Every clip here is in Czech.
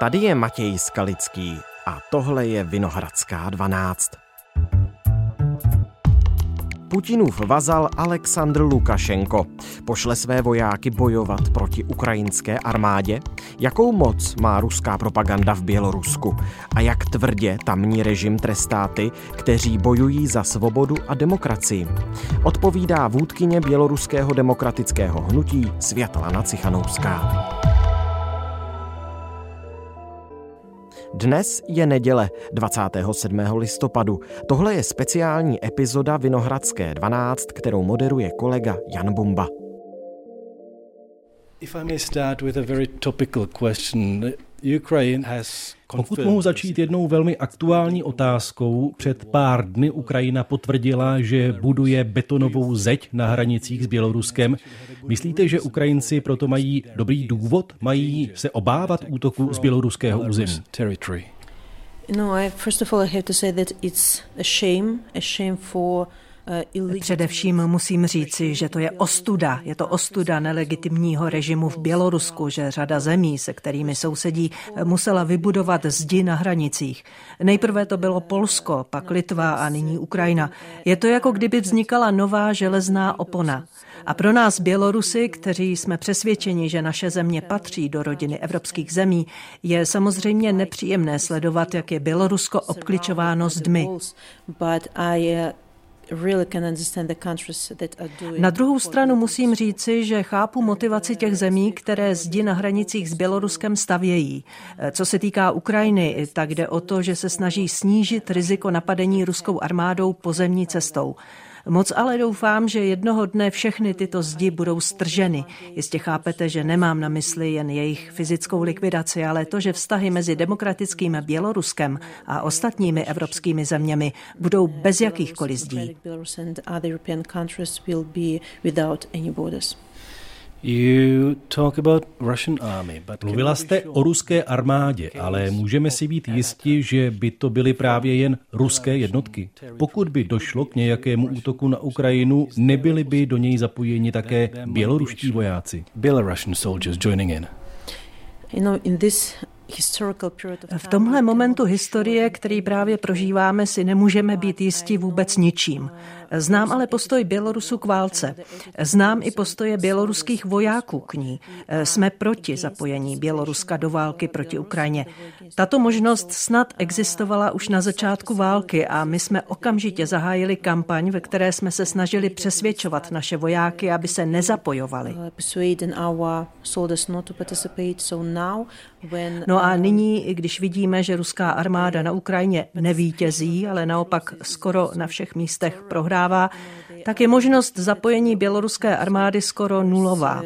Tady je Matěj Skalický a tohle je Vinohradská 12. Putinův vazal Aleksandr Lukašenko pošle své vojáky bojovat proti ukrajinské armádě? Jakou moc má ruská propaganda v Bělorusku? A jak tvrdě tamní režim trestá ty, kteří bojují za svobodu a demokracii? Odpovídá vůdkyně běloruského demokratického hnutí Světlana Cichanouská. Dnes je neděle 27. listopadu. Tohle je speciální epizoda Vinohradské 12, kterou moderuje kolega Jan Bumba. If I may start with a very topical question. Ukraine has pokud mohu začít jednou velmi aktuální otázkou, před pár dny Ukrajina potvrdila, že buduje betonovou zeď na hranicích s Běloruskem. Myslíte, že Ukrajinci proto mají dobrý důvod? Mají se obávat útoku z běloruského území? No, I, first of all, I have to say that it's a shame, a shame for Především musím říci, že to je ostuda. Je to ostuda nelegitimního režimu v Bělorusku, že řada zemí, se kterými sousedí, musela vybudovat zdi na hranicích. Nejprve to bylo Polsko, pak Litva a nyní Ukrajina. Je to jako kdyby vznikala nová železná opona. A pro nás Bělorusy, kteří jsme přesvědčeni, že naše země patří do rodiny evropských zemí, je samozřejmě nepříjemné sledovat, jak je Bělorusko obkličováno zdmi. Na druhou stranu musím říci, že chápu motivaci těch zemí, které zdi na hranicích s Běloruskem stavějí. Co se týká Ukrajiny, tak jde o to, že se snaží snížit riziko napadení ruskou armádou pozemní cestou. Moc ale doufám, že jednoho dne všechny tyto zdi budou strženy. Jistě chápete, že nemám na mysli jen jejich fyzickou likvidaci, ale to, že vztahy mezi demokratickým Běloruskem a ostatními evropskými zeměmi budou bez jakýchkoliv zdí. Mluvila jste o ruské armádě, ale můžeme si být jisti, že by to byly právě jen ruské jednotky. Pokud by došlo k nějakému útoku na Ukrajinu, nebyli by do něj zapojeni také běloruští vojáci. V tomhle momentu historie, který právě prožíváme, si nemůžeme být jisti vůbec ničím. Znám ale postoj Bělorusu k válce. Znám i postoje běloruských vojáků k ní. Jsme proti zapojení Běloruska do války proti Ukrajině. Tato možnost snad existovala už na začátku války a my jsme okamžitě zahájili kampaň, ve které jsme se snažili přesvědčovat naše vojáky, aby se nezapojovali. No a nyní, když vidíme, že ruská armáda na Ukrajině nevítězí, ale naopak skoro na všech místech prohrává, odehrává, tak je možnost zapojení běloruské armády skoro nulová.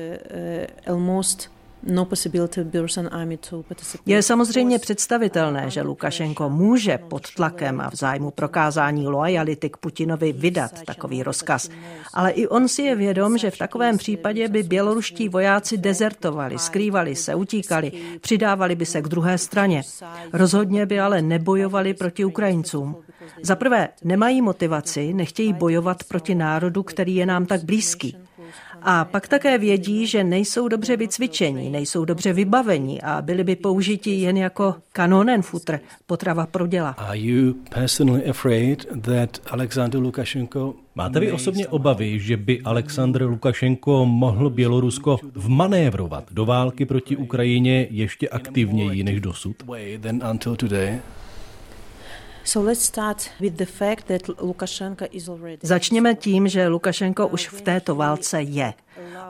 Je samozřejmě představitelné, že Lukašenko může pod tlakem a v zájmu prokázání loajality k Putinovi vydat takový rozkaz. Ale i on si je vědom, že v takovém případě by běloruští vojáci dezertovali, skrývali se, utíkali, přidávali by se k druhé straně. Rozhodně by ale nebojovali proti Ukrajincům. Za prvé, nemají motivaci, nechtějí bojovat proti národu, který je nám tak blízký. A pak také vědí, že nejsou dobře vycvičení, nejsou dobře vybavení a byli by použiti jen jako kanonenfutr, potrava pro děla. Máte vy osobně obavy, že by Aleksandr Lukašenko mohl Bělorusko vmanévrovat do války proti Ukrajině ještě aktivněji než dosud? Začněme tím, že Lukašenko už v této válce je.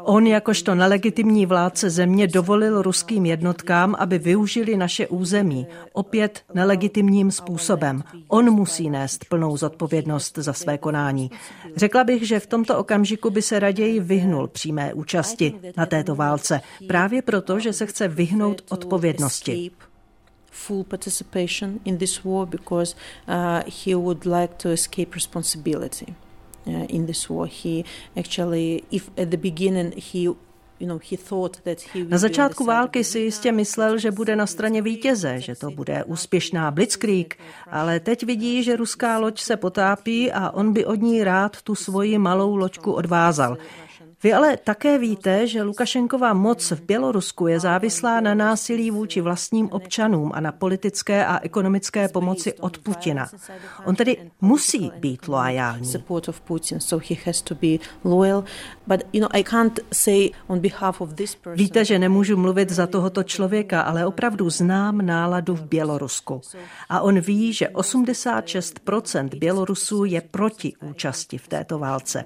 On jakožto nelegitimní vládce země dovolil ruským jednotkám, aby využili naše území, opět nelegitimním způsobem. On musí nést plnou zodpovědnost za své konání. Řekla bych, že v tomto okamžiku by se raději vyhnul přímé účasti na této válce, právě proto, že se chce vyhnout odpovědnosti full participation in this war because uh, he would like to escape responsibility uh, in this war. He actually, if at the beginning he na začátku války si jistě myslel, že bude na straně vítěze, že to bude úspěšná blitzkrieg, ale teď vidí, že ruská loď se potápí a on by od ní rád tu svoji malou loďku odvázal. Vy ale také víte, že Lukašenková moc v Bělorusku je závislá na násilí vůči vlastním občanům a na politické a ekonomické pomoci od Putina. On tedy musí být loajální. Víte, že nemůžu mluvit za tohoto člověka, ale opravdu znám náladu v Bělorusku. A on ví, že 86% Bělorusů je proti účasti v této válce.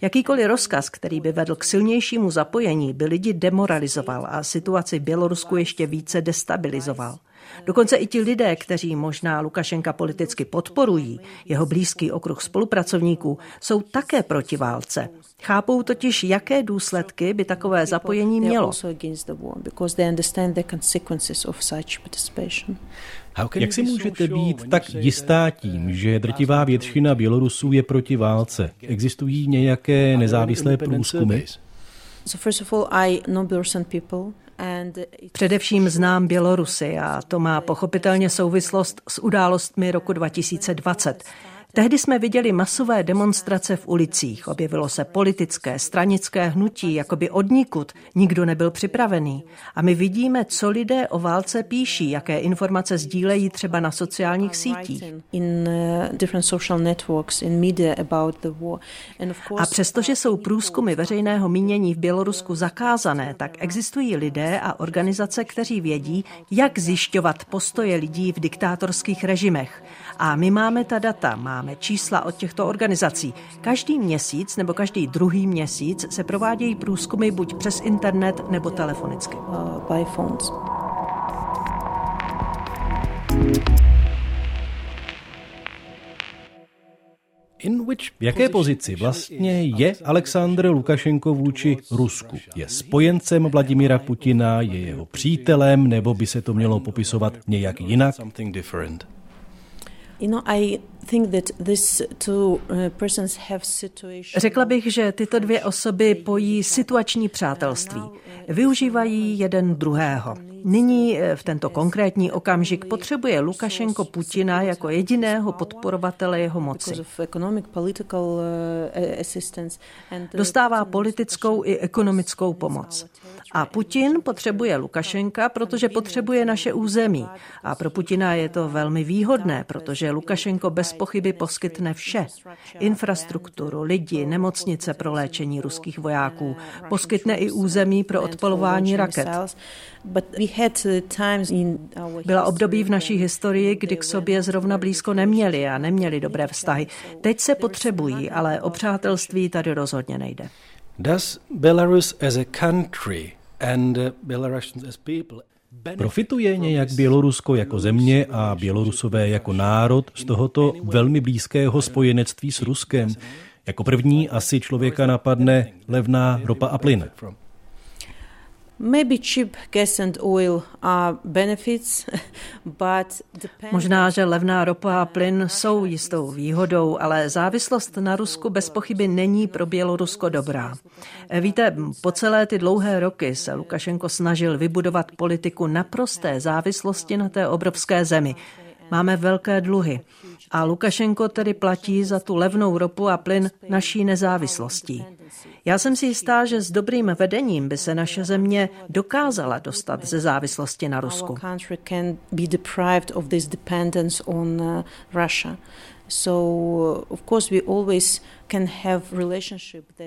Jakýkoliv rozkaz, který by vedl k silnějšímu zapojení, by lidi demoralizoval a situaci v Bělorusku ještě více destabilizoval. Dokonce i ti lidé, kteří možná Lukašenka politicky podporují, jeho blízký okruh spolupracovníků, jsou také proti válce. Chápou totiž, jaké důsledky by takové zapojení mělo. Jak si můžete být tak jistá tím, že drtivá většina Bělorusů je proti válce? Existují nějaké nezávislé průzkumy? Především znám Bělorusy a to má pochopitelně souvislost s událostmi roku 2020. Tehdy jsme viděli masové demonstrace v ulicích. Objevilo se politické, stranické hnutí, jako by odnikud. Nikdo nebyl připravený. A my vidíme, co lidé o válce píší, jaké informace sdílejí třeba na sociálních sítích. A přestože jsou průzkumy veřejného mínění v Bělorusku zakázané, tak existují lidé a organizace, kteří vědí, jak zjišťovat postoje lidí v diktátorských režimech. A my máme ta data, máme čísla od těchto organizací. Každý měsíc nebo každý druhý měsíc se provádějí průzkumy buď přes internet nebo telefonicky. Uh, by phones. V jaké pozici vlastně je Aleksandr Lukašenko vůči Rusku? Je spojencem Vladimira Putina, je jeho přítelem, nebo by se to mělo popisovat nějak jinak? Řekla bych, že tyto dvě osoby pojí situační přátelství. Využívají jeden druhého. Nyní eh, v tento konkrétní okamžik potřebuje Lukašenko Putina jako jediného podporovatele jeho moci. Dostává politickou i ekonomickou pomoc. A Putin potřebuje Lukašenka, protože potřebuje naše území. A pro Putina je to velmi výhodné, protože Lukašenko bez pochyby poskytne vše. Infrastrukturu, lidi, nemocnice pro léčení ruských vojáků. Poskytne i území pro odpalování raket. Byla období v naší historii, kdy k sobě zrovna blízko neměli a neměli dobré vztahy. Teď se potřebují, ale o přátelství tady rozhodně nejde. Does Belarus as a country and Belarusians as people Profituje nějak Bělorusko jako země a Bělorusové jako národ z tohoto velmi blízkého spojenectví s Ruskem? Jako první asi člověka napadne levná ropa a plyn. Možná, že levná ropa a plyn jsou jistou výhodou, ale závislost na Rusku bez pochyby není pro Bělorusko dobrá. Víte, po celé ty dlouhé roky se Lukašenko snažil vybudovat politiku naprosté závislosti na té obrovské zemi. Máme velké dluhy. A Lukašenko tedy platí za tu levnou ropu a plyn naší nezávislostí. Já jsem si jistá, že s dobrým vedením by se naše země dokázala dostat ze závislosti na Rusku.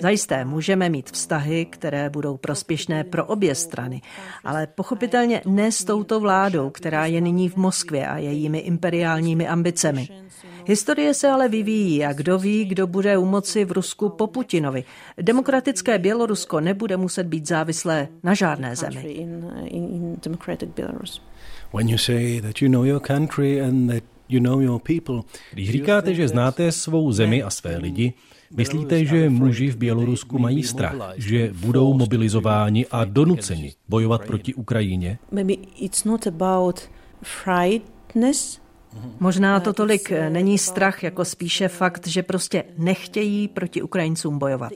Zajisté můžeme mít vztahy, které budou prospěšné pro obě strany, ale pochopitelně ne s touto vládou, která je nyní v Moskvě a jejími imperiálními ambicemi. Historie se ale vyvíjí a kdo ví, kdo bude u moci v Rusku po Putinovi. Demokratické Bělorusko nebude muset být závislé na žádné zemi. When you say that you know your country and that když říkáte, že znáte svou zemi a své lidi, myslíte, že muži v Bělorusku mají strach, že budou mobilizováni a donuceni bojovat proti Ukrajině? Možná to tolik není strach, jako spíše fakt, že prostě nechtějí proti Ukrajincům bojovat.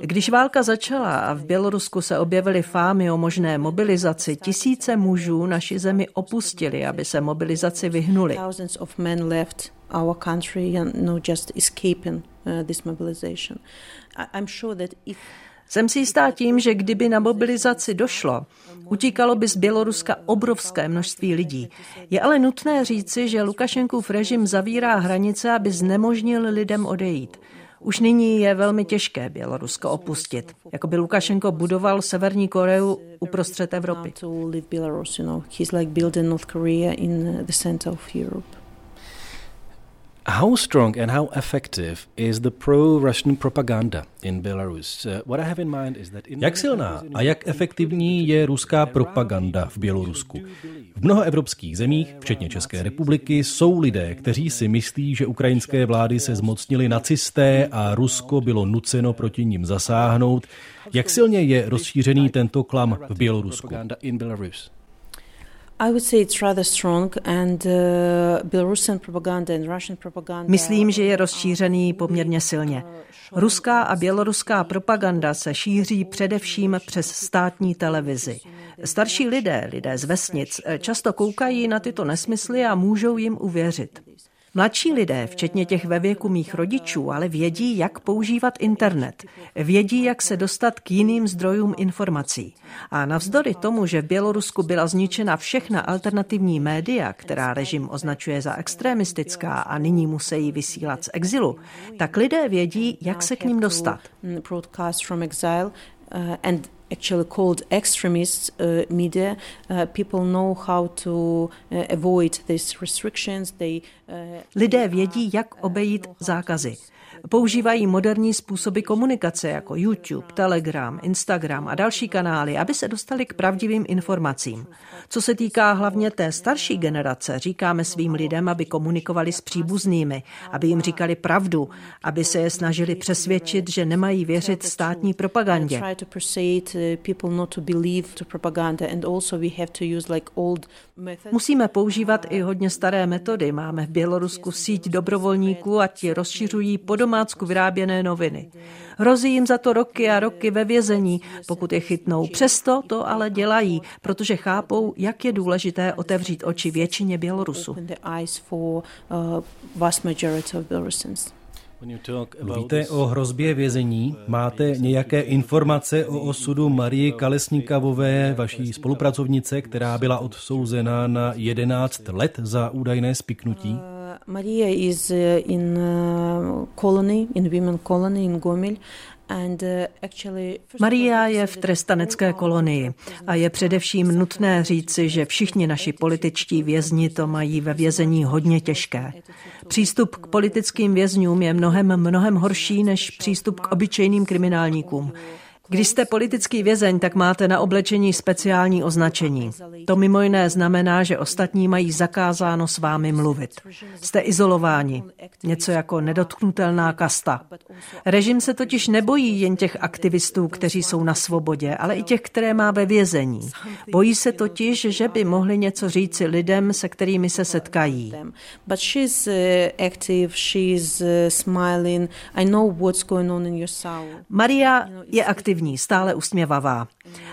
Když válka začala a v Bělorusku se objevily fámy o možné mobilizaci, tisíce mužů naši zemi opustili, aby se mobilizaci vyhnuli. Jsem si jistá tím, že kdyby na mobilizaci došlo, utíkalo by z Běloruska obrovské množství lidí. Je ale nutné říci, že Lukašenkův režim zavírá hranice, aby znemožnil lidem odejít. Už nyní je velmi těžké Bělorusko opustit. Jako by Lukašenko budoval Severní Koreu uprostřed Evropy. How strong and how effective is the pro-Russian propaganda in Belarus? Uh, what I have in mind is that jak silná a jak efektivní je ruská propaganda v Bělorusku? V mnoha evropských zemích, včetně České republiky, jsou lidé, kteří si myslí, že ukrajinské vlády se zmocnili nacisté a Rusko bylo nuceno proti nim zasáhnout. Jak silně je rozšířený tento klam v Bělorusku? Myslím, že je rozšířený poměrně silně. Ruská a běloruská propaganda se šíří především přes státní televizi. Starší lidé, lidé z vesnic, často koukají na tyto nesmysly a můžou jim uvěřit. Mladší lidé, včetně těch ve věku mých rodičů, ale vědí, jak používat internet. Vědí, jak se dostat k jiným zdrojům informací. A navzdory tomu, že v Bělorusku byla zničena všechna alternativní média, která režim označuje za extremistická a nyní musí vysílat z exilu, tak lidé vědí, jak se k ním dostat actually called extremist uh, media, uh, people know how to uh, avoid these restrictions. They, uh, Lidé vědí, jak obejít zákazy. Používají moderní způsoby komunikace jako YouTube, Telegram, Instagram a další kanály, aby se dostali k pravdivým informacím. Co se týká hlavně té starší generace, říkáme svým lidem, aby komunikovali s příbuznými, aby jim říkali pravdu, aby se je snažili přesvědčit, že nemají věřit státní propagandě. Musíme používat i hodně staré metody. Máme v Bělorusku síť dobrovolníků a ti rozšiřují po domácku vyráběné noviny. Hrozí jim za to roky a roky ve vězení, pokud je chytnou. Přesto to ale dělají, protože chápou, jak je důležité otevřít oči většině Bělorusů. Víte o hrozbě vězení? Máte nějaké informace o osudu Marie Kalesníkavové, vaší spolupracovnice, která byla odsouzena na 11 let za údajné spiknutí? Uh, Maria is uh, in uh, colony, in women colony in Gomel Maria je v trestanecké kolonii a je především nutné říci, že všichni naši političtí vězni to mají ve vězení hodně těžké. Přístup k politickým vězňům je mnohem, mnohem horší než přístup k obyčejným kriminálníkům. Když jste politický vězeň, tak máte na oblečení speciální označení. To mimo jiné znamená, že ostatní mají zakázáno s vámi mluvit. Jste izolováni, něco jako nedotknutelná kasta. Režim se totiž nebojí jen těch aktivistů, kteří jsou na svobodě, ale i těch, které má ve vězení. Bojí se totiž, že by mohli něco říci lidem, se kterými se setkají. Maria je aktivní aktivní, stále usměvavá.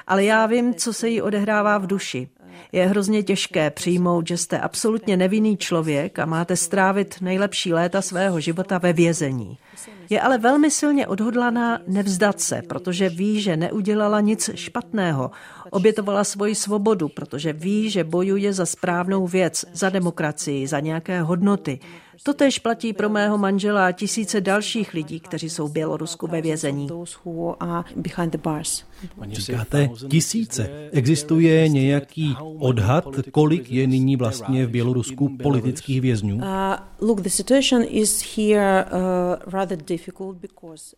Ale já vím, co se jí odehrává v duši. Je hrozně těžké přijmout, že jste absolutně nevinný člověk a máte strávit nejlepší léta svého života ve vězení. Je ale velmi silně odhodlaná nevzdat se, protože ví, že neudělala nic špatného. Obětovala svoji svobodu, protože ví, že bojuje za správnou věc, za demokracii, za nějaké hodnoty. To tež platí pro mého manžela a tisíce dalších lidí, kteří jsou v Bělorusku ve vězení. Říkáte tisíce. Existuje nějaký odhad, kolik je nyní vlastně v Bělorusku politických vězňů?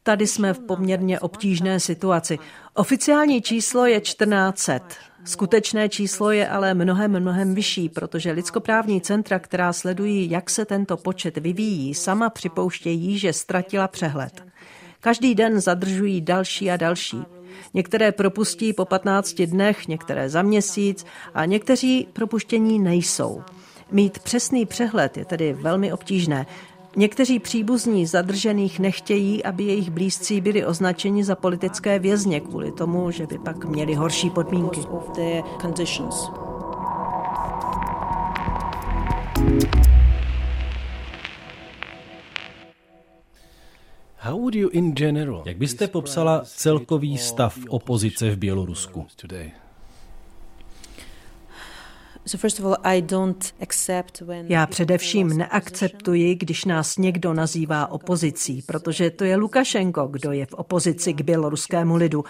Tady jsme v poměrně obtížné situaci. Oficiální číslo je 1400. Skutečné číslo je ale mnohem, mnohem vyšší, protože lidskoprávní centra, která sledují, jak se tento počet vyvíjí, sama připouštějí, že ztratila přehled. Každý den zadržují další a další. Některé propustí po 15 dnech, některé za měsíc a někteří propuštění nejsou. Mít přesný přehled je tedy velmi obtížné. Někteří příbuzní zadržených nechtějí, aby jejich blízcí byli označeni za politické vězně kvůli tomu, že by pak měli horší podmínky. How would you in general Jak byste popsala celkový stav opozice v Bělorusku? Já především neakceptuji, když nás někdo nazývá opozicí, protože to je Lukašenko, kdo je v opozici k běloruskému lidu.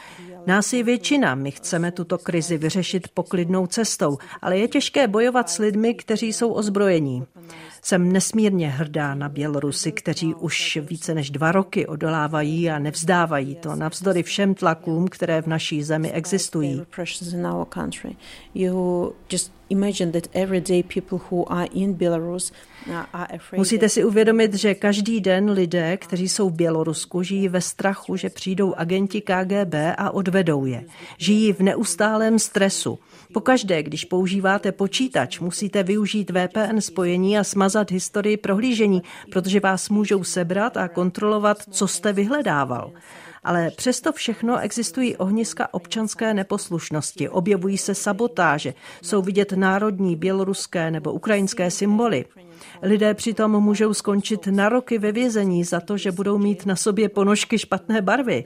Nás je většina, my chceme tuto krizi vyřešit poklidnou cestou, ale je těžké bojovat s lidmi, kteří jsou ozbrojení. Jsem nesmírně hrdá na Bělorusy, kteří už více než dva roky odolávají a nevzdávají to navzdory všem tlakům, které v naší zemi existují. Musíte si uvědomit, že každý den lidé, kteří jsou v Bělorusku, žijí ve strachu, že přijdou agenti KGB a odvedou je. Žijí v neustálém stresu. Pokaždé, když používáte počítač, musíte využít VPN spojení a smazat historii prohlížení, protože vás můžou sebrat a kontrolovat, co jste vyhledával. Ale přesto všechno existují ohniska občanské neposlušnosti, objevují se sabotáže, jsou vidět národní, běloruské nebo ukrajinské symboly. Lidé přitom můžou skončit na roky ve vězení za to, že budou mít na sobě ponožky špatné barvy.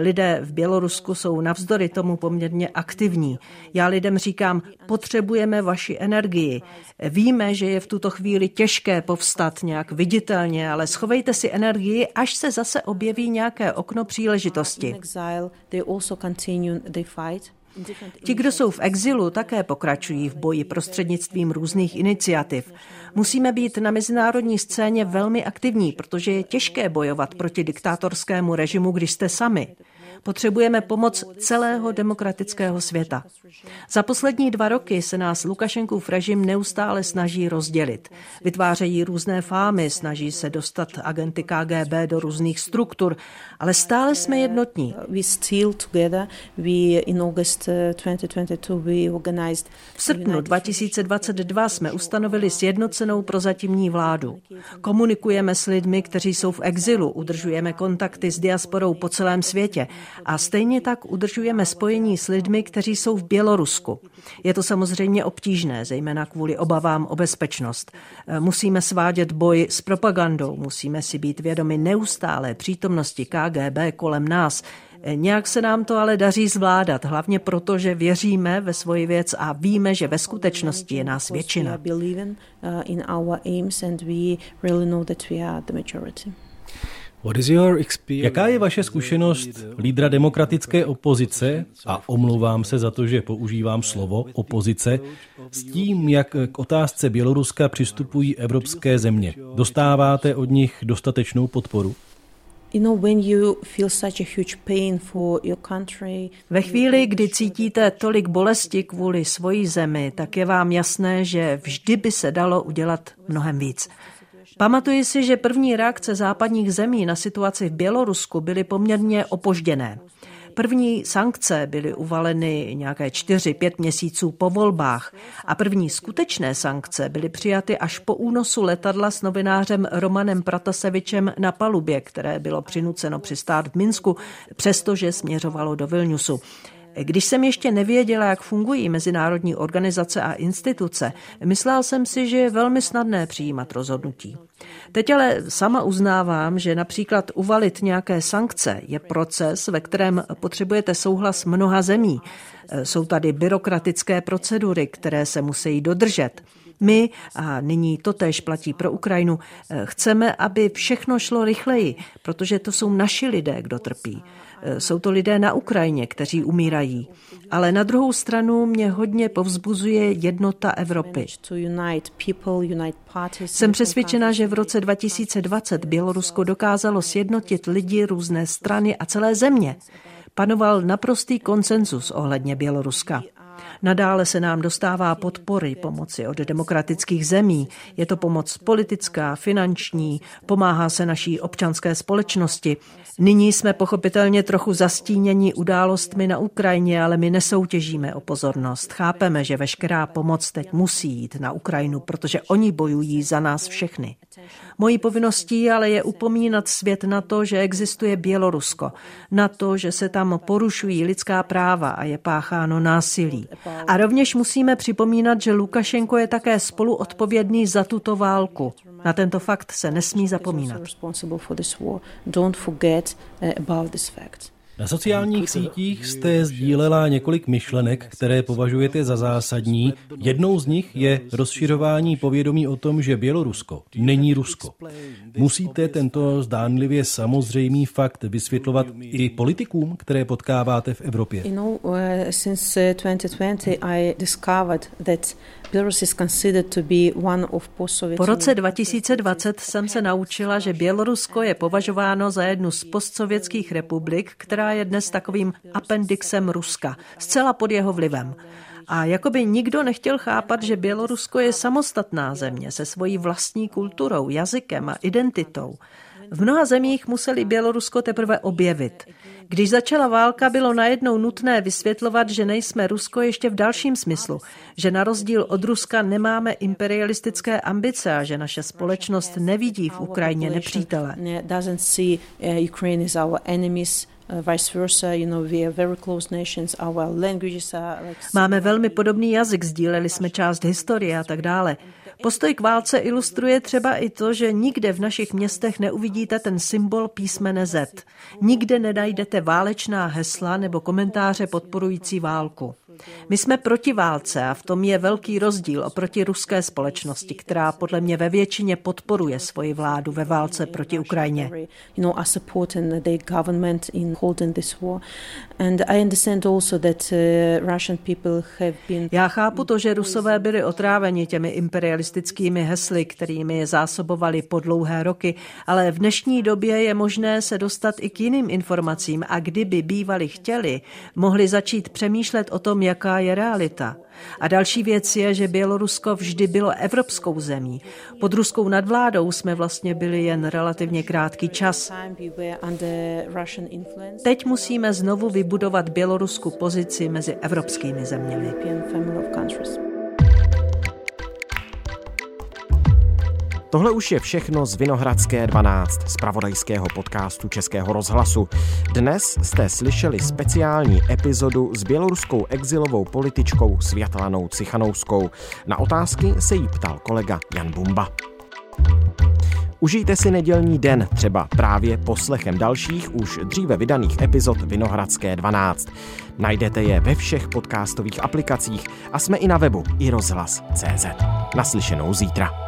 Lidé v Bělorusku jsou navzdory tomu poměrně aktivní. Já lidem říkám, potřebujeme vaši energii. Víme, že je v tuto chvíli těžké povstat nějak viditelně, ale schovejte si energii, až se zase objeví nějaké okno příležitosti. Ti, kdo jsou v exilu, také pokračují v boji prostřednictvím různých iniciativ. Musíme být na mezinárodní scéně velmi aktivní, protože je těžké bojovat proti diktátorskému režimu, když jste sami. Potřebujeme pomoc celého demokratického světa. Za poslední dva roky se nás Lukašenkův režim neustále snaží rozdělit. Vytvářejí různé fámy, snaží se dostat agenty KGB do různých struktur, ale stále jsme jednotní. V srpnu 2022 jsme ustanovili sjednocenou prozatímní vládu. Komunikujeme s lidmi, kteří jsou v exilu, udržujeme kontakty s diasporou po celém světě a stejně tak udržujeme spojení s lidmi, kteří jsou v Bělorusku. Je to samozřejmě obtížné, zejména kvůli obavám o bezpečnost. Musíme svádět boj s propagandou, musíme si být vědomi neustálé přítomnosti KGB kolem nás. Nějak se nám to ale daří zvládat, hlavně proto, že věříme ve svoji věc a víme, že ve skutečnosti je nás většina. Jaká je vaše zkušenost lídra demokratické opozice, a omlouvám se za to, že používám slovo opozice, s tím, jak k otázce Běloruska přistupují evropské země? Dostáváte od nich dostatečnou podporu? Ve chvíli, kdy cítíte tolik bolesti kvůli svojí zemi, tak je vám jasné, že vždy by se dalo udělat mnohem víc. Pamatuji si, že první reakce západních zemí na situaci v Bělorusku byly poměrně opožděné. První sankce byly uvaleny nějaké čtyři, pět měsíců po volbách a první skutečné sankce byly přijaty až po únosu letadla s novinářem Romanem Pratasevičem na palubě, které bylo přinuceno přistát v Minsku, přestože směřovalo do Vilniusu. Když jsem ještě nevěděla, jak fungují mezinárodní organizace a instituce, myslel jsem si, že je velmi snadné přijímat rozhodnutí. Teď ale sama uznávám, že například uvalit nějaké sankce je proces, ve kterém potřebujete souhlas mnoha zemí. Jsou tady byrokratické procedury, které se musí dodržet. My, a nyní to též platí pro Ukrajinu, chceme, aby všechno šlo rychleji, protože to jsou naši lidé, kdo trpí. Jsou to lidé na Ukrajině, kteří umírají. Ale na druhou stranu mě hodně povzbuzuje jednota Evropy. Jsem přesvědčena, že v roce 2020 Bělorusko dokázalo sjednotit lidi různé strany a celé země. Panoval naprostý konsenzus ohledně Běloruska. Nadále se nám dostává podpory pomoci od demokratických zemí. Je to pomoc politická, finanční, pomáhá se naší občanské společnosti. Nyní jsme pochopitelně trochu zastíněni událostmi na Ukrajině, ale my nesoutěžíme o pozornost. Chápeme, že veškerá pomoc teď musí jít na Ukrajinu, protože oni bojují za nás všechny. Mojí povinností ale je upomínat svět na to, že existuje Bělorusko, na to, že se tam porušují lidská práva a je pácháno násilí. A rovněž musíme připomínat, že Lukašenko je také spoluodpovědný za tuto válku. Na tento fakt se nesmí zapomínat. Na sociálních sítích jste sdílela několik myšlenek, které považujete za zásadní. Jednou z nich je rozšiřování povědomí o tom, že Bělorusko není Rusko. Musíte tento zdánlivě samozřejmý fakt vysvětlovat i politikům, které potkáváte v Evropě. You know, uh, since 2020 uh, I discovered that po roce 2020 jsem se naučila, že Bělorusko je považováno za jednu z postsovětských republik, která je dnes takovým appendixem Ruska, zcela pod jeho vlivem. A jakoby nikdo nechtěl chápat, že Bělorusko je samostatná země se svojí vlastní kulturou, jazykem a identitou. V mnoha zemích museli Bělorusko teprve objevit. Když začala válka, bylo najednou nutné vysvětlovat, že nejsme Rusko ještě v dalším smyslu, že na rozdíl od Ruska nemáme imperialistické ambice a že naše společnost nevidí v Ukrajině nepřítele. Máme velmi podobný jazyk, sdíleli jsme část historie a tak dále. Postoj k válce ilustruje třeba i to, že nikde v našich městech neuvidíte ten symbol písmene Z. Nikde nenajdete válečná hesla nebo komentáře podporující válku. My jsme proti válce a v tom je velký rozdíl oproti ruské společnosti, která podle mě ve většině podporuje svoji vládu ve válce proti Ukrajině. Já chápu to, že Rusové byli otráveni těmi imperialistickými hesly, kterými je zásobovali po dlouhé roky, ale v dnešní době je možné se dostat i k jiným informacím a kdyby bývali chtěli, mohli začít přemýšlet o tom, jaká je realita. A další věc je, že Bělorusko vždy bylo evropskou zemí. Pod ruskou nadvládou jsme vlastně byli jen relativně krátký čas. Teď musíme znovu vybudovat Bělorusku pozici mezi evropskými zeměmi. Tohle už je všechno z Vinohradské 12, z pravodajského podcastu Českého rozhlasu. Dnes jste slyšeli speciální epizodu s běloruskou exilovou političkou Světlanou Cichanouskou. Na otázky se jí ptal kolega Jan Bumba. Užijte si nedělní den třeba právě poslechem dalších už dříve vydaných epizod Vinohradské 12. Najdete je ve všech podcastových aplikacích a jsme i na webu i rozhlas.cz. Naslyšenou zítra.